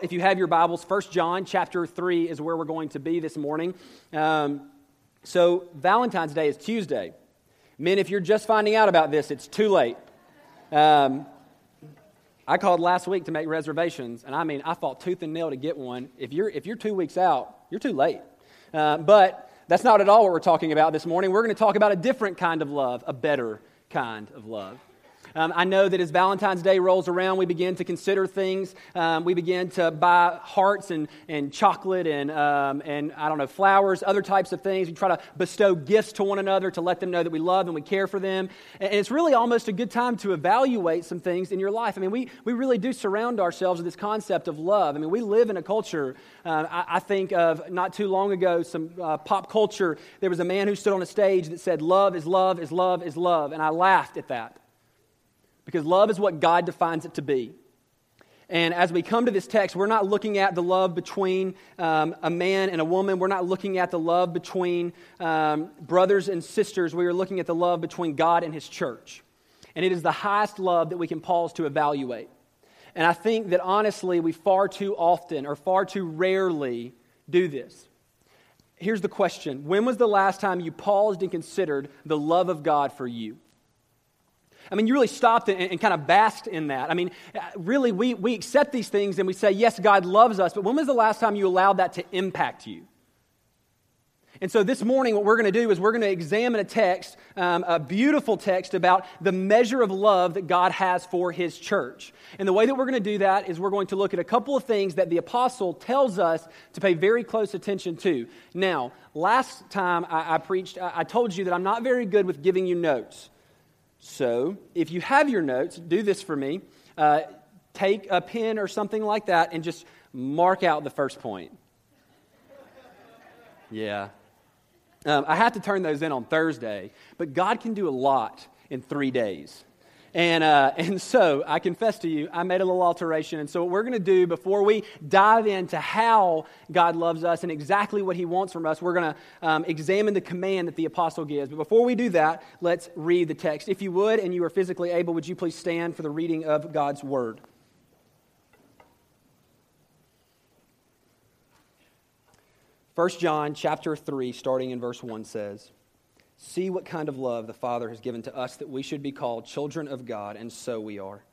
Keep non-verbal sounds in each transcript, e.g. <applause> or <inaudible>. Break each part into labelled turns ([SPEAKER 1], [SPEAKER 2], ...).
[SPEAKER 1] If you have your Bibles, 1 John chapter 3 is where we're going to be this morning. Um, so, Valentine's Day is Tuesday. Men, if you're just finding out about this, it's too late. Um, I called last week to make reservations, and I mean, I fought tooth and nail to get one. If you're, if you're two weeks out, you're too late. Uh, but that's not at all what we're talking about this morning. We're going to talk about a different kind of love, a better kind of love. Um, I know that as Valentine's Day rolls around, we begin to consider things. Um, we begin to buy hearts and, and chocolate and, um, and, I don't know, flowers, other types of things. We try to bestow gifts to one another to let them know that we love and we care for them. And it's really almost a good time to evaluate some things in your life. I mean, we, we really do surround ourselves with this concept of love. I mean, we live in a culture, uh, I, I, think of not too long ago, some uh, pop culture. There was a man who stood on a stage that said, Love is love is love is love. And I laughed at that because love is what God defines it to be. And as we come to this text, we're not looking at the love between um, a man and a woman. We're not looking at the love between um, brothers and sisters. We are looking at the love between God and His church. And it is the highest love that we can pause to evaluate. And I think that honestly, we far too often or far too rarely do this. Here's the question When was the last time you paused and considered the love of God for you? I mean, you really stopped and, and, kind of basked in that. I mean, really, we, we accept these things and we say, yes, God loves us, but when was the last time you allowed that to impact you? And so this morning, what we're going to do is we're going to examine a text, um, a beautiful text about the measure of love that God has for his church. And the way that we're going to do that is we're going to look at a couple of things that the apostle tells us to pay very close attention to. Now, last time I, I preached, I, I told you that I'm not very good with giving you notes. So, if you have your notes, do this for me. Uh, take a pen or something like that and just mark out the first point. Yeah. Um, I have to turn those in on Thursday, but God can do a lot in three days. And, uh, <laughs> and so I confess to you, I made a little alteration. And so, what we're going to do before we dive into how God loves us and exactly what He wants from us, we're going to um, examine the command that the apostle gives. But before we do that, let's read the text. If you would, and you are physically able, would you please stand for the reading of God's word? First John chapter 3, starting in verse 1 says, See what kind of love the Father has given to us that we should be called children of God, and so we are.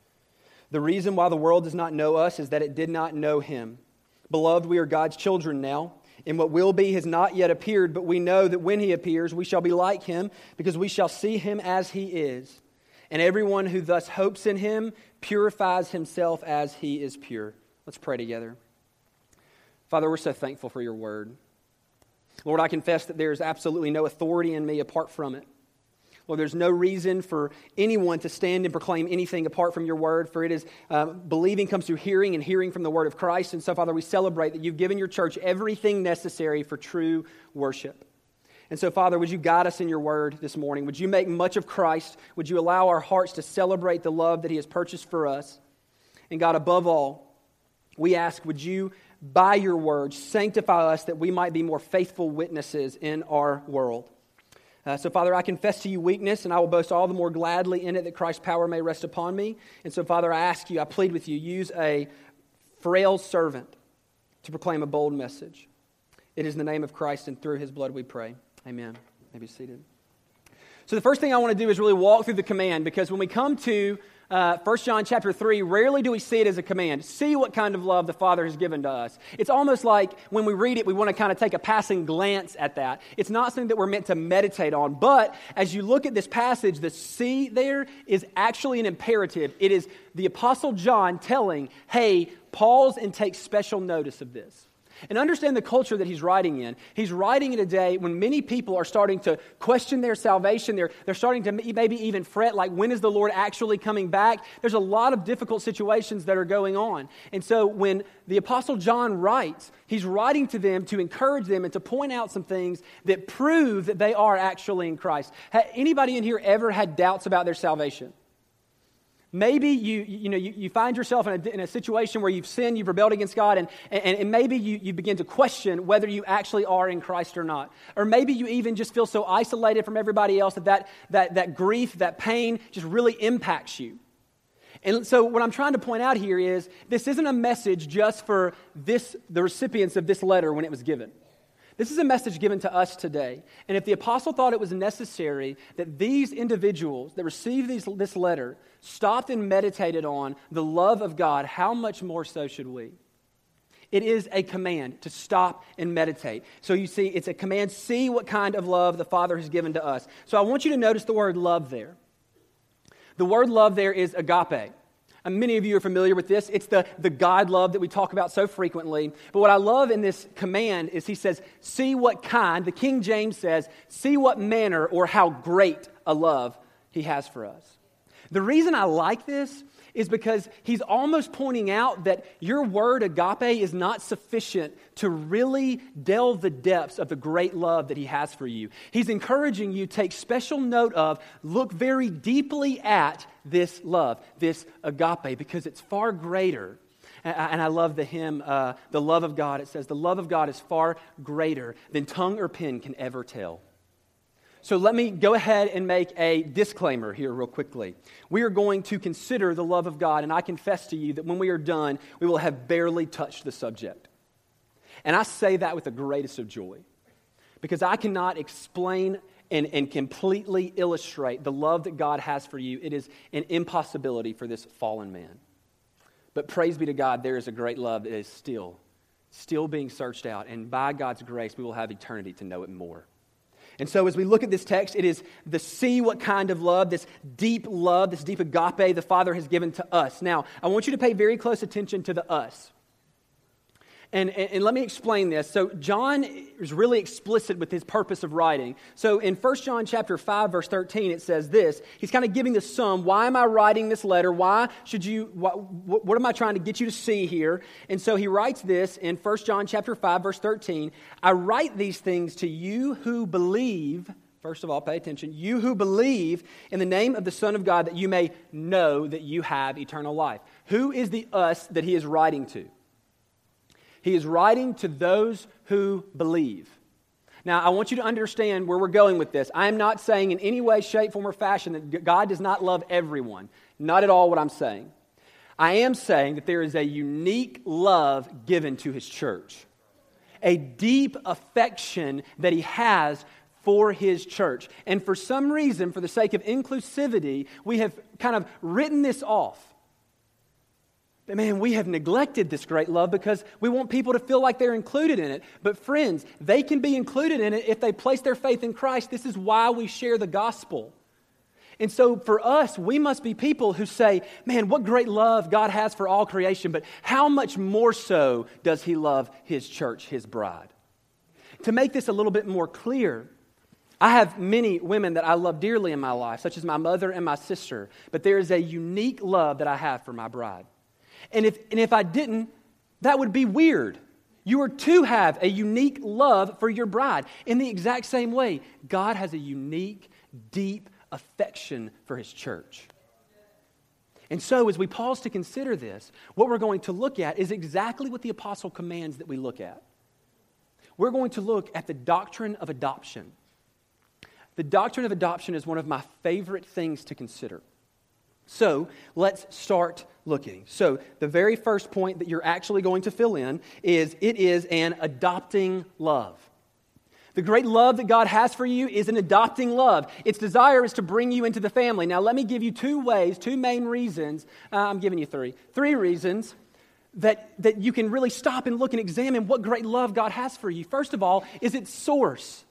[SPEAKER 1] The reason why the world does not know us is that it did not know Him. Beloved, we are God's children now, and what will be has not yet appeared, but we know that when He appears, we shall be like Him, because we shall see Him as He is. And everyone who thus hopes in Him purifies himself as He is pure. Let's pray together. Father, we're so thankful for your word. Lord, I confess that there is absolutely no authority in me apart from it. Lord, there's no reason for anyone to stand and proclaim anything apart from your word, for it is uh, believing comes through hearing and hearing from the word of Christ. And so, Father, we celebrate that you've given your church everything necessary for true worship. And so, Father, would you guide us in your word this morning? Would you make much of Christ? Would you allow our hearts to celebrate the love that he has purchased for us? And God, above all, we ask, would you by your word, sanctify us that we might be more faithful witnesses in our world. Uh, so, Father, I confess to you weakness, and I will boast all the more gladly in it that Christ's power may rest upon me. And so, Father, I ask you, I plead with you, use a frail servant to proclaim a bold message. It is in the name of Christ and through his blood we pray. Amen. May be seated. So, the first thing I want to do is really walk through the command because when we come to uh, 1 John chapter 3, rarely do we see it as a command. See what kind of love the Father has given to us. It's almost like when we read it, we want to kind of take a passing glance at that. It's not something that we're meant to meditate on. But as you look at this passage, the see there is actually an imperative. It is the Apostle John telling, hey, pause and take special notice of this. And understand the culture that he's writing in. He's writing in a day when many people are starting to question their salvation. They're, they're starting to maybe even fret, like, when is the Lord actually coming back? There's a lot of difficult situations that are going on. And so when the Apostle John writes, he's writing to them to encourage them and to point out some things that prove that they are actually in Christ. anybody in here ever had doubts about their salvation? Maybe you, you, know, you, you find yourself in a, in a situation where you've sinned, you've rebelled against God, and, and, and maybe you, you begin to question whether you actually are in Christ or not. Or maybe you even just feel so isolated from everybody else that that, that, that grief, that pain just really impacts you. And so, what I'm trying to point out here is this isn't a message just for this, the recipients of this letter when it was given. This is a message given to us today. And if the apostle thought it was necessary that these individuals that received these, this letter stopped and meditated on the love of God, how much more so should we? It is a command to stop and meditate. So you see, it's a command. See what kind of love the Father has given to us. So I want you to notice the word love there. The word love there is agape. And many of you are familiar with this. It's the, the God love that we talk about so frequently. But what I love in this command is he says, See what kind, the King James says, see what manner or how great a love he has for us. The reason I like this is because he's almost pointing out that your word agape is not sufficient to really delve the depths of the great love that he has for you. He's encouraging you take special note of, look very deeply at this love, this agape, because it's far greater. And I love the hymn, uh, The Love of God. It says, The love of God is far greater than tongue or pen can ever tell. So let me go ahead and make a disclaimer here, real quickly. We are going to consider the love of God, and I confess to you that when we are done, we will have barely touched the subject. And I say that with the greatest of joy because I cannot explain and, and completely illustrate the love that God has for you. It is an impossibility for this fallen man. But praise be to God, there is a great love that is still, still being searched out. And by God's grace, we will have eternity to know it more. And so, as we look at this text, it is the see what kind of love, this deep love, this deep agape the Father has given to us. Now, I want you to pay very close attention to the us. And, and, and, let me explain this. So John is really explicit with his purpose of writing. So in 1 John chapter 5, verse 13, it says this. He's kind of giving the sum. Why am I writing this letter? Why should you, what, what am I trying to get you to see here? And so he writes this in 1 John chapter 5, verse 13. I write these things to you who believe, first of all, pay attention, you who believe in the name of the Son of God that you may know that you have eternal life. Who is the us that he is writing to? He is writing to those who believe. Now, I want you to understand where we're going with this. I am not saying in any way, shape, form, or fashion that God does not love everyone. Not at all what I'm saying. I am saying that there is a unique love given to his church, a deep affection that he has for his church. And for some reason, for the sake of inclusivity, we have kind of written this off. But man, we have neglected this great love because we want people to feel like they're included in it. But friends, they can be included in it if they place their faith in Christ. This is why we share the gospel. And so for us, we must be people who say, man, what great love God has for all creation, but how much more so does He love His church, His bride? To make this a little bit more clear, I have many women that I love dearly in my life, such as my mother and my sister, but there is a unique love that I have for my bride. And if, and if I didn't, that would be weird. You are to have a unique love for your bride. In the exact same way, God has a unique, deep affection for his church. And so, as we pause to consider this, what we're going to look at is exactly what the apostle commands that we look at. We're going to look at the doctrine of adoption. The doctrine of adoption is one of my favorite things to consider. So let's start looking. So, the very first point that you're actually going to fill in is it is an adopting love. The great love that God has for you is an adopting love. Its desire is to bring you into the family. Now, let me give you two ways, two main reasons. Uh, I'm giving you three. Three reasons that, that you can really stop and look and examine what great love God has for you. First of all, is its source.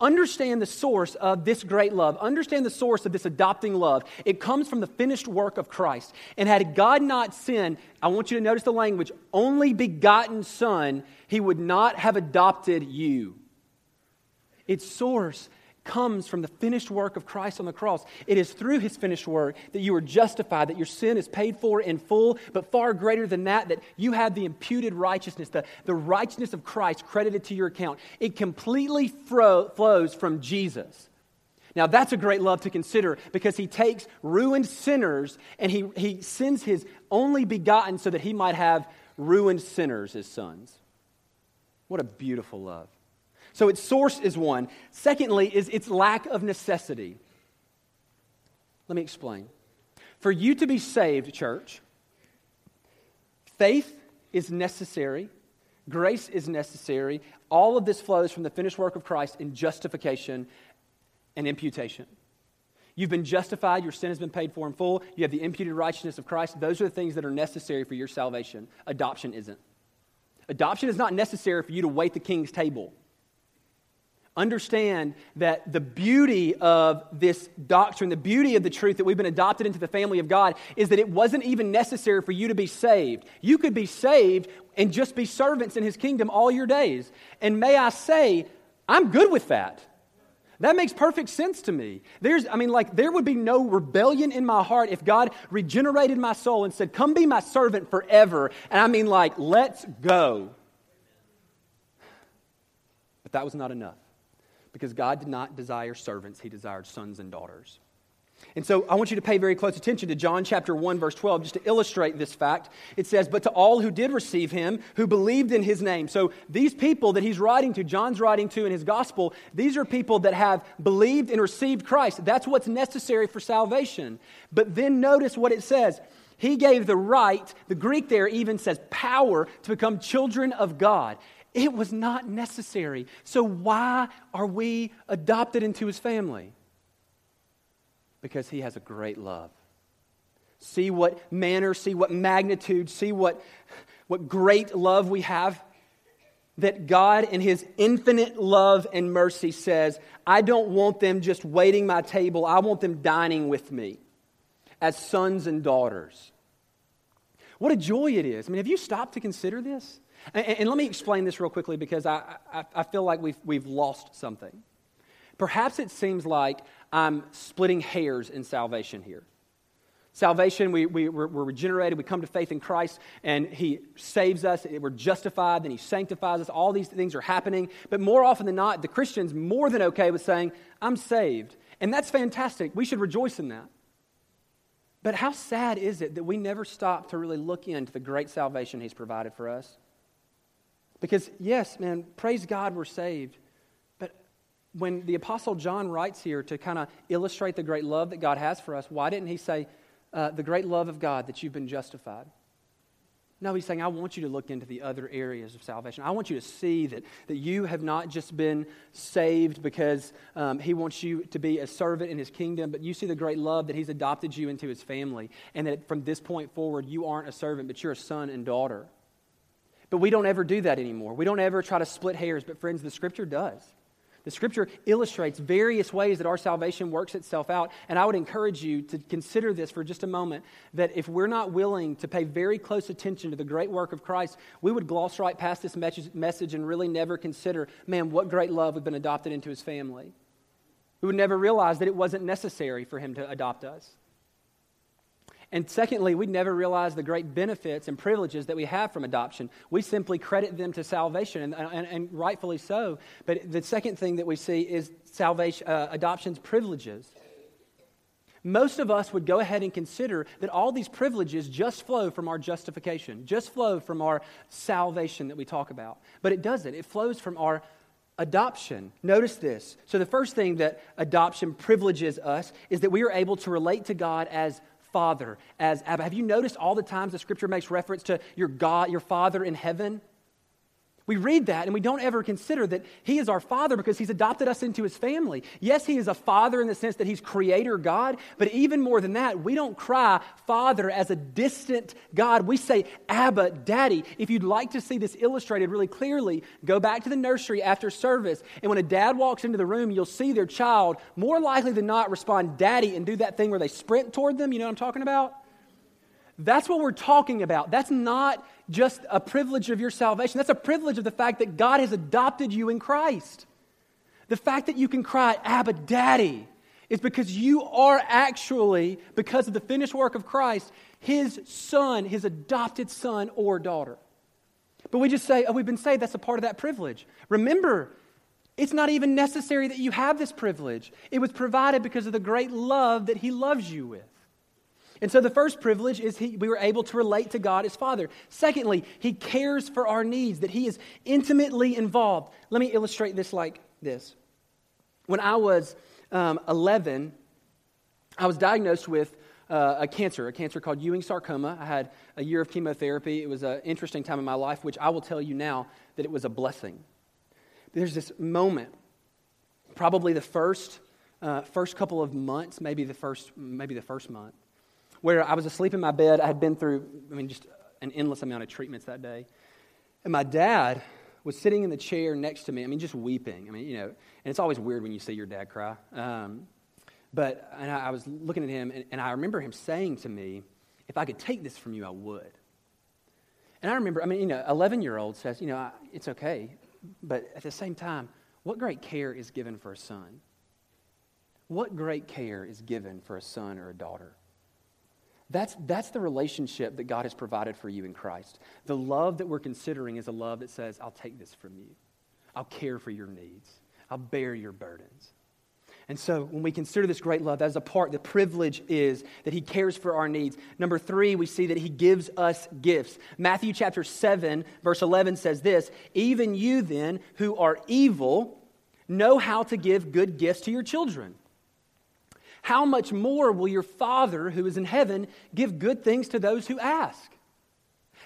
[SPEAKER 1] Understand the source of this great love. Understand the source of this adopting love. It comes from the finished work of Christ. And had God not sinned, I want you to notice the language only begotten Son, he would not have adopted you. Its source comes from the finished work of Christ on the cross. It is through his finished work that you are justified, that your sin is paid for in full, but far greater than that, that you have the imputed righteousness, the, the righteousness of Christ credited to your account. It completely fro- flows from Jesus. Now, that's a great love to consider because he takes ruined sinners and he, he sends his only begotten so that he might have ruined sinners as sons. What a beautiful love. So its source is one. Secondly, is its lack of necessity. Let me explain. For you to be saved, church, faith is necessary, grace is necessary. All of this flows from the finished work of Christ in justification and imputation. You've been justified, your sin has been paid for in full, you have the imputed righteousness of Christ. Those are the things that are necessary for your salvation. Adoption isn't. Adoption is not necessary for you to wait the king's table understand that the beauty of this doctrine, the beauty of the truth that we've been adopted into the family of God, is that it wasn't even necessary for you to be saved. You could be saved and just be servants in his kingdom all your days. And may I say, I'm good with that. That makes perfect sense to me. There's, I mean, like, there would be no rebellion in my heart if God regenerated my soul and said, Come be my servant forever. And I mean, like, let's go. But that was not enough because God did not desire servants, He desired sons and daughters. And so I want you to pay very close attention to John chapter 1, verse 12, just to illustrate this fact. It says, But to all who did receive him, who believed in his name. So these people that he's writing to, John's writing to in his gospel, these are people that have believed and received Christ. That's what's necessary for salvation. But then notice what it says. He gave the right, the Greek there even says power to become children of God. It was not necessary. So, why are we adopted into his family? Because he has a great love. See what manner, see what magnitude, see what, what great love we have. That God, in his infinite love and mercy, says, I don't want them just waiting my table, I want them dining with me as sons and daughters. What a joy it is. I mean, have you stopped to consider this? And, and, let me explain this real quickly because I, I, I feel like we've, we've lost something. Perhaps it seems like I'm splitting hairs in salvation here. Salvation, we, we, we're, we're, regenerated, we come to faith in Christ, and He saves us, we're justified, then He sanctifies us. All these things are happening. But more often than not, the Christian's more than okay with saying, I'm saved. And that's fantastic. We should rejoice in that. But how sad is it that we never stop to really look into the great salvation He's provided for us? Because, yes, man, praise God we're saved. But when the Apostle John writes here to kind of illustrate the great love that God has for us, why didn't he say, uh, the great love of God that you've been justified? No, he's saying, I want you to look into the other areas of salvation. I want you to see that, that you have not just been saved because um, he wants you to be a servant in his kingdom, but you see the great love that he's adopted you into his family, and that from this point forward, you aren't a servant, but you're a son and daughter. But we don't ever do that anymore. We don't ever try to split hairs, but friends, the scripture does. The scripture illustrates various ways that our salvation works itself out. And I would encourage you to consider this for just a moment that if we're not willing to pay very close attention to the great work of Christ, we would gloss right past this message and really never consider, man, what great love we've been adopted into his family. We would never realize that it wasn't necessary for him to adopt us. And secondly, we never realize the great benefits and privileges that we have from adoption. We simply credit them to salvation, and, and, and rightfully so. But the second thing that we see is salvation, uh, adoption's privileges. Most of us would go ahead and consider that all these privileges just flow from our justification, just flow from our salvation that we talk about. But it doesn't, it flows from our adoption. Notice this. So, the first thing that adoption privileges us is that we are able to relate to God as Father, as Abba. Have you noticed all the times the scripture makes reference to your God, your Father in heaven? We read that and we don't ever consider that He is our Father because He's adopted us into His family. Yes, He is a Father in the sense that He's Creator God, but even more than that, we don't cry Father as a distant God. We say Abba, Daddy. If you'd like to see this illustrated really clearly, go back to the nursery after service, and when a dad walks into the room, you'll see their child more likely than not respond Daddy and do that thing where they sprint toward them. You know what I'm talking about? That's what we're talking about. That's not just a privilege of your salvation. That's a privilege of the fact that God has adopted you in Christ. The fact that you can cry, Abba, Daddy, is because you are actually, because of the finished work of Christ, his son, his adopted son or daughter. But we just say, oh, we've been saved. That's a part of that privilege. Remember, it's not even necessary that you have this privilege. It was provided because of the great love that he loves you with. And so the first privilege is he, we were able to relate to God as Father. Secondly, he cares for our needs, that he is intimately involved. Let me illustrate this like this. When I was um, 11, I was diagnosed with uh, a cancer, a cancer called Ewing sarcoma. I had a year of chemotherapy. It was an interesting time in my life, which I will tell you now that it was a blessing. There's this moment, probably the first, uh, first couple of months, maybe the first, maybe the first month, where I was asleep in my bed. I had been through, I mean, just an endless amount of treatments that day. And my dad was sitting in the chair next to me, I mean, just weeping. I mean, you know, and it's always weird when you see your dad cry. Um, but and I, I, was looking at him, and, and I remember him saying to me, If I could take this from you, I would. And I remember, I mean, you know, 11 year old says, You know, it's okay. But at the same time, what great care is given for a son? What great care is given for a son or a daughter? That's, that's the relationship that God has provided for you in Christ. The love that we're considering is a love that says, I'll take this from you. I'll care for your needs. I'll bear your burdens. And so when we consider this great love, that is a part, the privilege is that he cares for our needs. Number three, we see that he gives us gifts. Matthew chapter 7, verse 11 says this Even you then, who are evil, know how to give good gifts to your children how much more will your Father who is in heaven give good things to those who ask?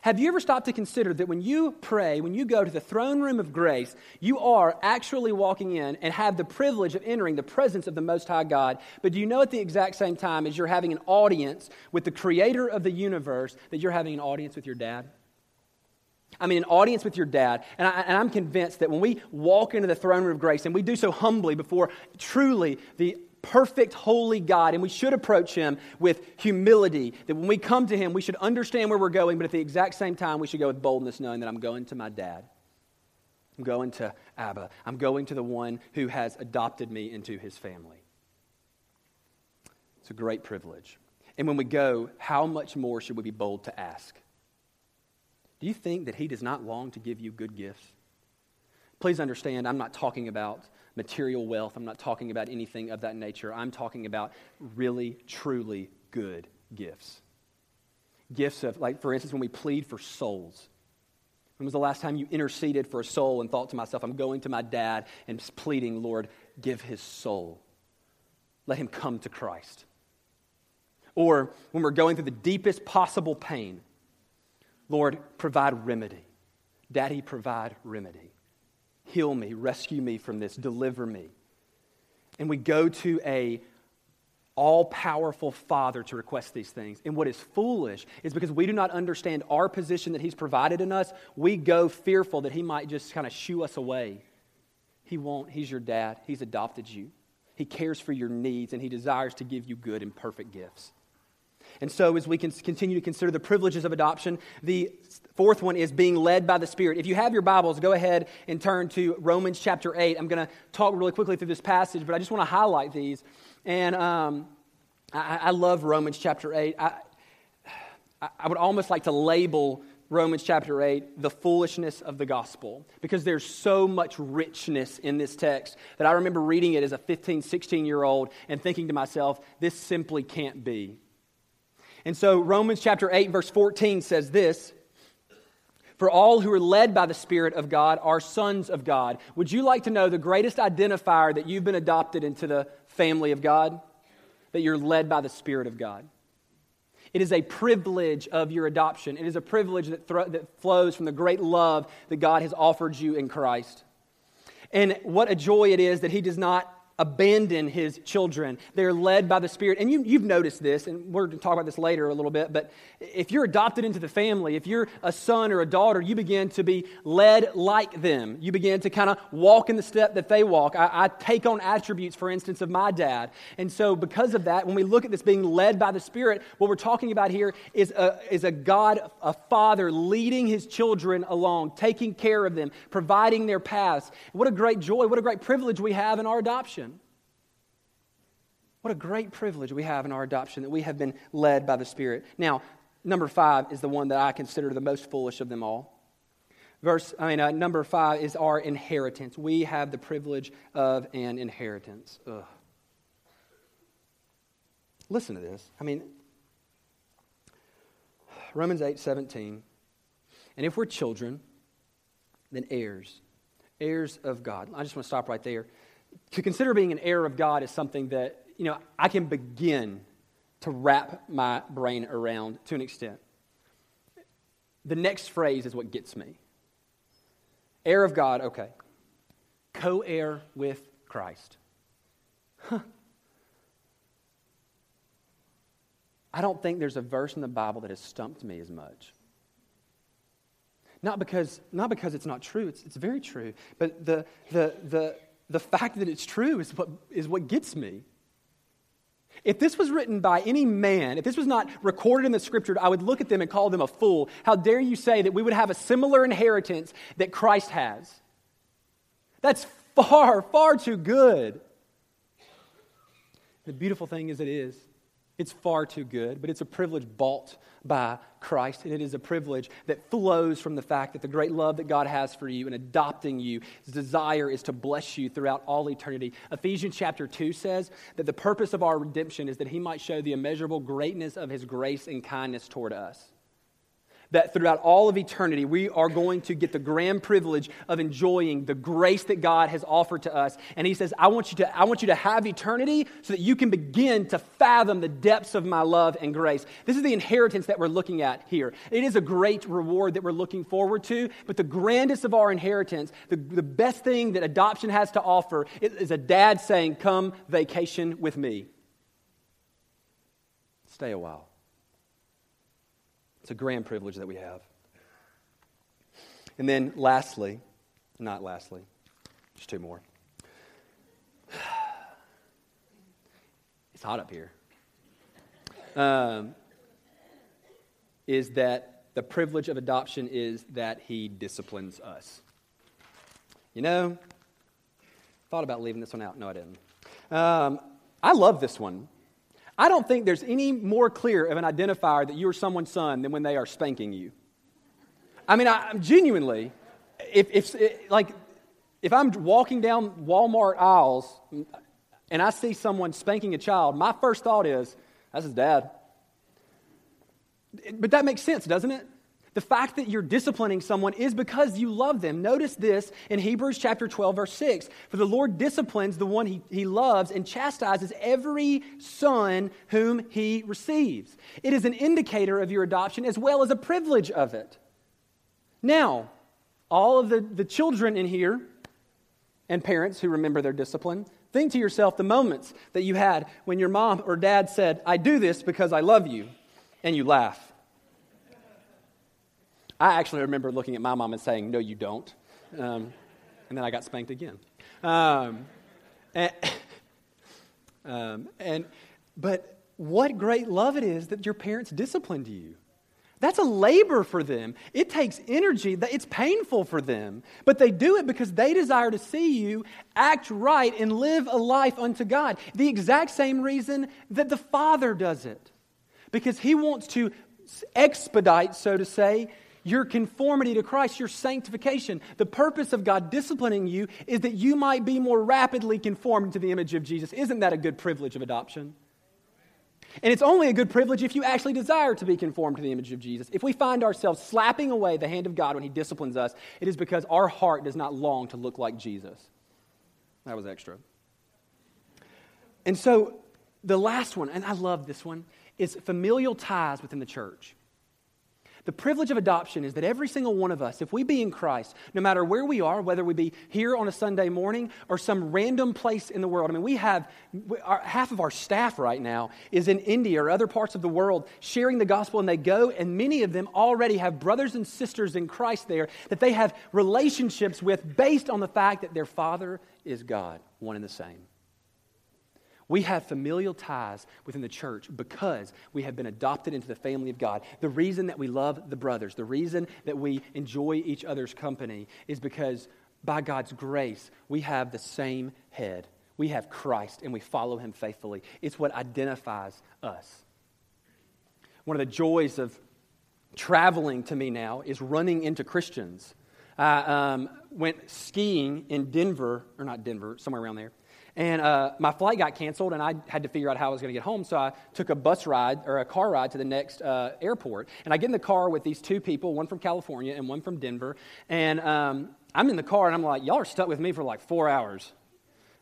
[SPEAKER 1] Have you ever stopped to consider that when you pray, when you go to the throne room of grace, you are actually walking in and have the privilege of entering the presence of the Most High God? But do you know at the exact same time as you're having an audience with the creator of the universe, that you're having an audience with your dad? I mean, an audience with your dad. And, I, am convinced that when we walk into the throne room of grace and we do so humbly before truly the perfect, holy God, and we should approach him with humility. That when we come to him, we should understand where we're going, but at the exact same time, we should go with boldness, knowing that I'm going to my dad. I'm going to Abba. I'm going to the one who has adopted me into his family. It's a great privilege. And when we go, how much more should we be bold to ask? Do you think that he does not long to give you good gifts? Please understand, I'm not talking about material wealth. I'm not talking about anything of that nature. I'm talking about really, truly good gifts. Gifts of, like, for instance, when we plead for souls. When was the last time you interceded for a soul and thought to myself, I'm going to my dad and pleading, Lord, give his soul. Let him come to Christ. Or when we're going through the deepest possible pain, Lord, provide remedy. Daddy, provide remedy. Heal me, rescue me from this, deliver me. And we go to a all powerful Father to request these things. And what is foolish is because we do not understand our position that He's provided in us, we go fearful that He might just kind of shoo us away. He won't. He's your dad, He's adopted you. He cares for your needs, and He desires to give you good and perfect gifts. And so, as we can continue to consider the privileges of adoption, the fourth one is being led by the Spirit. If you have your Bibles, go ahead and turn to Romans chapter 8. I'm going to talk really quickly through this passage, but I just want to highlight these. And um, I, I, love Romans chapter 8. I, I would almost like to label Romans chapter 8, the foolishness of the gospel, because there's so much richness in this text that I remember reading it as a 15, 16 year old and thinking to myself, this simply can't be. And so Romans chapter 8, verse 14 says this For all who are led by the Spirit of God are sons of God. Would you like to know the greatest identifier that you've been adopted into the family of God? That you're led by the Spirit of God. It is a privilege of your adoption. It is a privilege that, that flows from the great love that God has offered you in Christ. And what a joy it is that He does not abandon his children. They're led by the Spirit. And you, have noticed this, and we're going to talk about this later a little bit, but if you're adopted into the family, if you're a son or a daughter, you begin to be led like them. You begin to kind of walk in the step that they walk. I, I take on attributes, for instance, of my dad. And so, because of that, when we look at this being led by the Spirit, what we're talking about here is a, is a God, a father leading his children along, taking care of them, providing their paths. What a great joy, what a great privilege we have in our adoption. What a great privilege we have in our adoption that we have been led by the Spirit. Now, number five is the one that I consider the most foolish of them all. Verse, I mean, uh, number five is our inheritance. We have the privilege of an inheritance. Ugh. Listen to this. I mean, Romans 8 17. And if we're children, then heirs, heirs of God. I just want to stop right there. To consider being an heir of God is something that you know, I can begin to wrap my brain around to an extent. The next phrase is what gets me. Heir of God, okay. Co heir with Christ. Huh. I don't think there's a verse in the Bible that has stumped me as much. Not because, not because it's not true, it's, it's very true, but the, the, the, the fact that it's true is what, is what gets me. If this was written by any man, if this was not recorded in the scripture, I would look at them and call them a fool. How dare you say that we would have a similar inheritance that Christ has? That's far, far too good. The beautiful thing is, it is. It's far too good, but it's a privilege bought by Christ, and it is a privilege that flows from the fact that the great love that God has for you and adopting you, his desire is to bless you throughout all eternity. Ephesians chapter 2 says that the purpose of our redemption is that he might show the immeasurable greatness of his grace and kindness toward us that throughout all of eternity, we are going to get the grand privilege of enjoying the grace that God has offered to us. And He says, I want you to, I want you to have eternity so that you can begin to fathom the depths of my love and grace. This is the inheritance that we're looking at here. It is a great reward that we're looking forward to, but the grandest of our inheritance, the, the best thing that adoption has to offer, is a dad saying, Come vacation with me. Stay a while. It's a grand privilege that we have. And then, lastly, not lastly, just two more. <sighs> It's hot up here. Um, is that the privilege of adoption is that he disciplines us. You know, thought about leaving this one out. No, I didn't. Um, I love this one I don't think there's any more clear of an identifier that you are someone's son than when they are spanking you. I mean, I, am genuinely, if, if, like, if I'm walking down Walmart aisles and I see someone spanking a child, my first thought is, that's his dad. But that makes sense, doesn't it? The fact that you're disciplining someone is because you love them. Notice this in Hebrews chapter 12, verse 6. For the Lord disciplines the one he, he loves and chastises every son whom he receives. It is an indicator of your adoption as well as a privilege of it. Now, all of the, the children in here and parents who remember their discipline, think to yourself the moments that you had when your mom or dad said, I do this because I love you, and you laugh. I actually remember looking at my mom and saying, No, you don't. Um, and then I got spanked again. Um, and, <laughs> um, and, but what great love it is that your parents disciplined you. That's a labor for them. It takes energy. It's painful for them. But they do it because they desire to see you act right and live a life unto God. The exact same reason that the Father does it. Because He wants to expedite, so to say, your conformity to Christ, your sanctification. The purpose of God disciplining you is that you might be more rapidly conformed to the image of Jesus. Isn't that a good privilege of adoption? And it's only a good privilege if you actually desire to be conformed to the image of Jesus. If we find ourselves slapping away the hand of God when He disciplines us, it is because our heart does not long to look like Jesus. That was extra. And so the last one, and I love this one, is familial ties within the church. The privilege of adoption is that every single one of us, if we be in Christ, no matter where we are, whether we be here on a Sunday morning or some random place in the world, I mean, we have our, half of our staff right now is in India or other parts of the world sharing the gospel, and they go, and many of them already have brothers and sisters in Christ there that they have relationships with based on the fact that their Father is God, one and the same. We have familial ties within the church because we have been adopted into the family of God. The reason that we love the brothers, the reason that we enjoy each other's company is because by God's grace, we have the same head. We have Christ and we follow him faithfully. It's what identifies us. One of the joys of traveling to me now is running into Christians. I um, went skiing in Denver, or not Denver, somewhere around there. And uh, my flight got canceled, and I had to figure out how I was going to get home. So I took a bus ride or a car ride to the next uh, airport. And I get in the car with these two people, one from California and one from Denver. And um, I'm in the car, and I'm like, y'all are stuck with me for like four hours.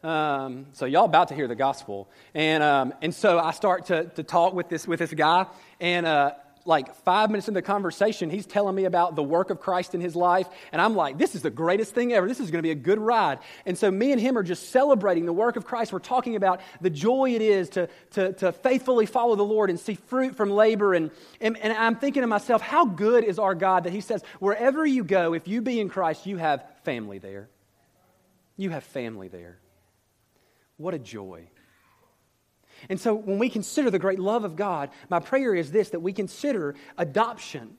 [SPEAKER 1] Um, so y'all about to hear the gospel, and um, and so I start to to talk with this with this guy, and uh, like five minutes into the conversation, he's telling me about the work of Christ in his life. And I'm like, this is the greatest thing ever. This is going to be a good ride. And so me and him are just celebrating the work of Christ. We're talking about the joy it is to, to, to faithfully follow the Lord and see fruit from labor. And, and, and I'm thinking to myself, how good is our God that he says, wherever you go, if you be in Christ, you have family there. You have family there. What a joy. And so when we consider the great love of God, my prayer is this that we consider adoption.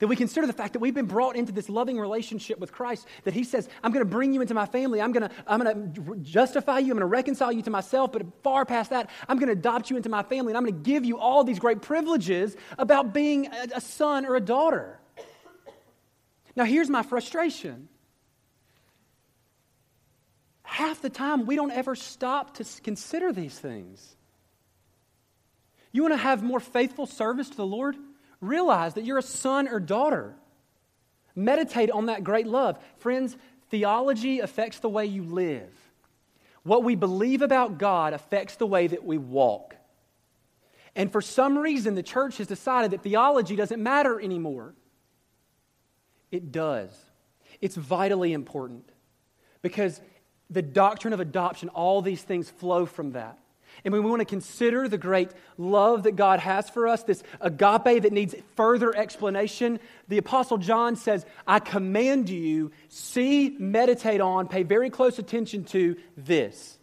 [SPEAKER 1] That we consider the fact that we've been brought into this loving relationship with Christ, that He says, I'm going to bring you into my family. I'm going to, I'm going to justify you. I'm going to reconcile you to myself. But far past that, I'm going to adopt you into my family. And I'm going to give you all these great privileges about being a, a son or a daughter. Now, here's my frustration half the time, we don't ever stop to consider these things. You want to have more faithful service to the Lord? Realize that you're a son or daughter. Meditate on that great love. Friends, theology affects the way you live. What we believe about God affects the way that we walk. And for some reason, the church has decided that theology doesn't matter anymore. It does. It's vitally important because the doctrine of adoption, all these things flow from that. And when we want to consider the great love that God has for us, this agape that needs further explanation, the Apostle John says, I command you, see, meditate on, pay very close attention to this.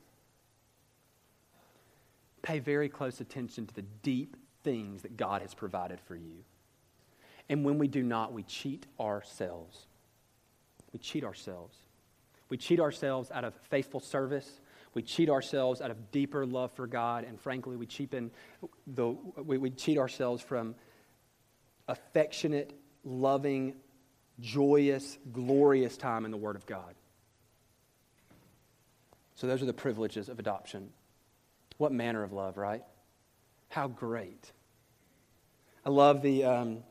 [SPEAKER 1] Pay very close attention to the deep things that God has provided for you. And when we do not, we cheat ourselves. We cheat ourselves. We cheat ourselves out of faithful service. We cheat ourselves out of deeper love for God, and frankly, we cheapen the we, we cheat ourselves from affectionate, loving, joyous, glorious time in the Word of God. So those are the privileges of adoption. What manner of love, right? How great. I love the, um,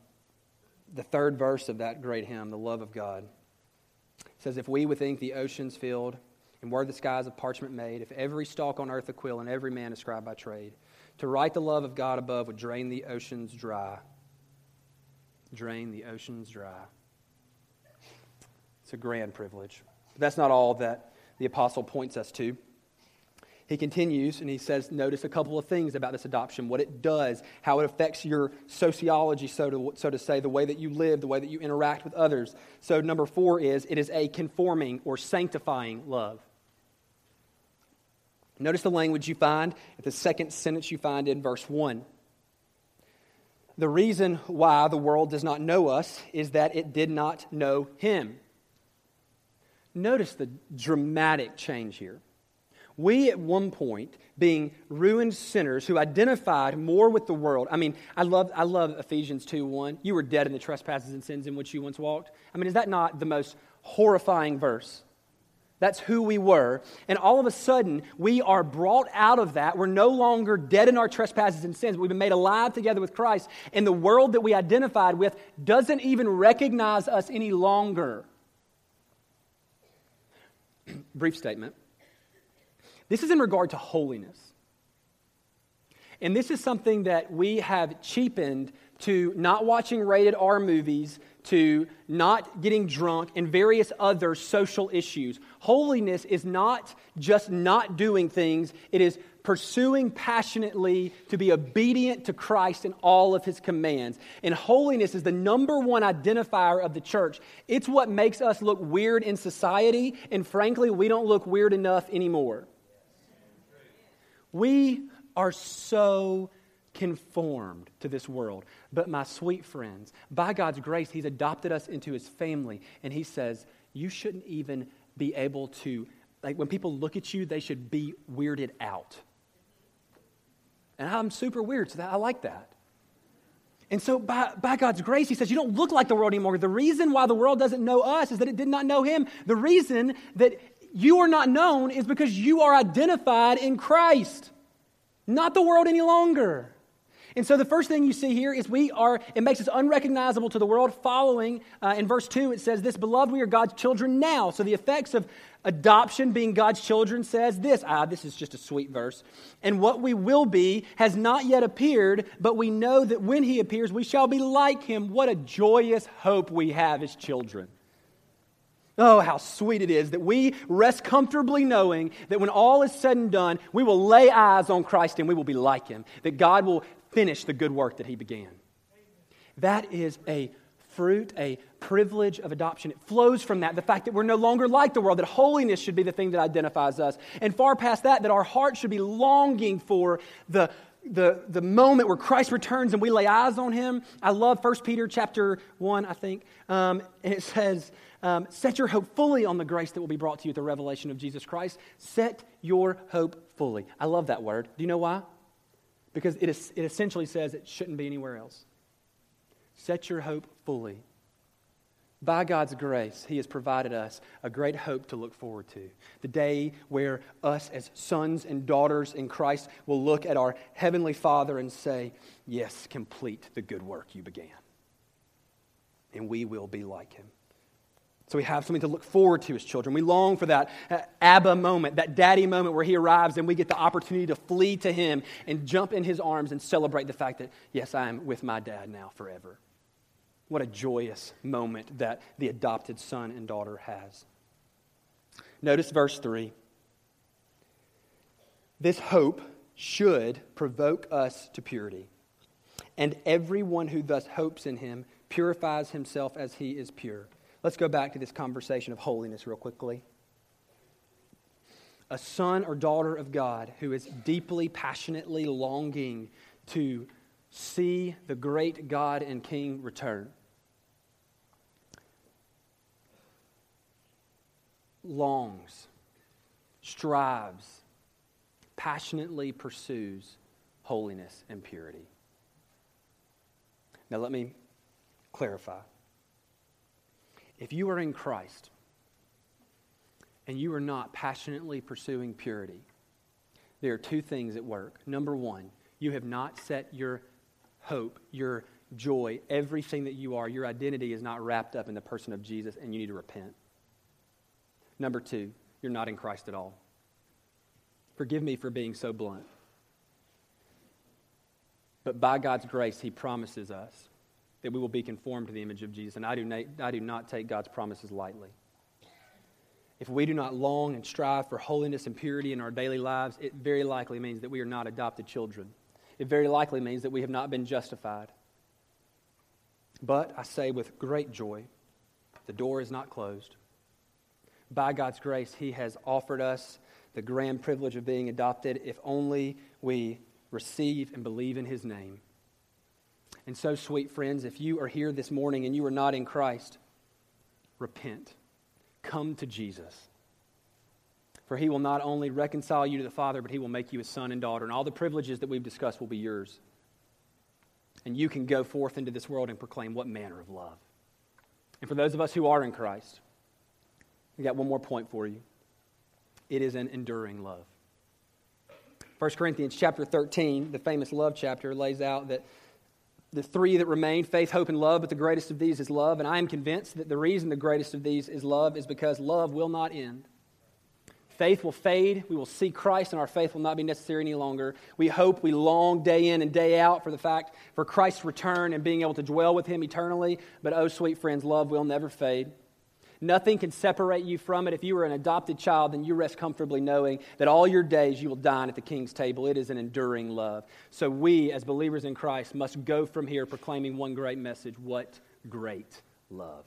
[SPEAKER 1] the third verse of that great hymn, The Love of God. It says, If we would think the oceans filled and were the skies of parchment made, if every stalk on earth a quill and every man a scribe by trade, to write the love of God above would drain the oceans dry. Drain the oceans dry. It's a grand privilege. But that's not all that the apostle points us to. He continues and he says, Notice a couple of things about this adoption what it does, how it affects your sociology, so to, so to say, the way that you live, the way that you interact with others. So, number four is it is a conforming or sanctifying love. Notice the language you find at the second sentence you find in verse 1. The reason why the world does not know us is that it did not know him. Notice the dramatic change here. We, at one point, being ruined sinners who identified more with the world. I mean, I love, I love Ephesians 2 1. You were dead in the trespasses and sins in which you once walked. I mean, is that not the most horrifying verse? That's who we were. And all of a sudden, we are brought out of that. We're no longer dead in our trespasses and sins. We've been made alive together with Christ. And the world that we identified with doesn't even recognize us any longer. <clears throat> Brief statement. This is in regard to holiness. And this is something that we have cheapened to not watching rated R movies, to not getting drunk, and various other social issues. Holiness is not just not doing things, it is pursuing passionately to be obedient to Christ in all of his commands. And holiness is the number one identifier of the church. It's what makes us look weird in society, and frankly, we don't look weird enough anymore. We are so conformed to this world. But my sweet friends, by God's grace, He's adopted us into His family. And He says, you shouldn't even be able to, like when people look at you, they should be weirded out. And I'm super weird, so that, I like that. And so, by, by God's grace, He says, You don't look like the world anymore. The reason why the world doesn't know us is that it did not know Him. The reason that you are not known is because you are identified in Christ, not the world any longer. And so the first thing you see here is we are, it makes us unrecognizable to the world. Following uh, in verse 2, it says, This beloved, we are God's children now. So the effects of adoption, being God's children, says this. Ah, this is just a sweet verse. And what we will be has not yet appeared, but we know that when he appears, we shall be like him. What a joyous hope we have as children. Oh, how sweet it is that we rest comfortably knowing that when all is said and done, we will lay eyes on Christ and we will be like him, that God will finish the good work that he began. That is a fruit, a privilege of adoption. It flows from that, the fact that we're no longer like the world, that holiness should be the thing that identifies us. And far past that, that our heart should be longing for the, the, the moment where Christ returns and we lay eyes on him. I love 1 Peter chapter 1, I think. Um, and it says, um, Set your hope fully on the grace that will be brought to you at the revelation of Jesus Christ. Set your hope fully. I love that word. Do you know why? Because it, is, it essentially says it shouldn't be anywhere else. Set your hope fully. By God's grace, He has provided us a great hope to look forward to. The day where us, as sons and daughters in Christ, will look at our Heavenly Father and say, Yes, complete the good work you began. And we will be like Him. So we have something to look forward to as children. We long for that uh, Abba moment, that daddy moment where he arrives and we get the opportunity to flee to him and jump in his arms and celebrate the fact that, yes, I am with my dad now forever. What a joyous moment that the adopted son and daughter has. Notice verse 3. This hope should provoke us to purity. And everyone who thus hopes in him purifies himself as he is pure. Let's go back to this conversation of holiness real quickly. A son or daughter of God who is deeply, passionately longing to see the great God and King return. Longs, strives, passionately pursues holiness and purity. Now, let me clarify. If you are in Christ and you are not passionately pursuing purity, there are two things at work. Number one, you have not set your hope, your joy, everything that you are, your identity is not wrapped up in the person of Jesus, and you need to repent. Number two, you're not in Christ at all. Forgive me for being so blunt. But by God's grace, He promises us that we will be conformed to the image of Jesus. And I do, not, I do not take God's promises lightly. If we do not long and strive for holiness and purity in our daily lives, it very likely means that we are not adopted children. It very likely means that we have not been justified. But I say with great joy, the door is not closed. By God's grace, He has offered us the grand privilege of being adopted if only we receive and believe in His name. And so, sweet friends, if you are here this morning and you are not in Christ, repent. Come to Jesus. For he will not only reconcile you to the Father, but he will make you a son and daughter. And all the privileges that we've discussed will be yours. And you can go forth into this world and proclaim what manner of love. And for those of us who are in Christ, I got one more point for you. It is an enduring love. 1 Corinthians chapter 13, the famous love chapter, lays out that the three that remain faith, hope, and love, but the greatest of these is love. And I am convinced that the reason the greatest of these is love is because love will not end. Faith will fade. We will see Christ, and our faith will not be necessary any longer. We hope, we long day in and day out for the fact for Christ's return and being able to dwell with Him eternally. But oh, sweet friends, love will never fade. Nothing can separate you from it. If you are an adopted child, then you rest comfortably knowing that all your days you will dine at the king's table. It is an enduring love. So we, as believers in Christ, must go from here proclaiming one great message what great love.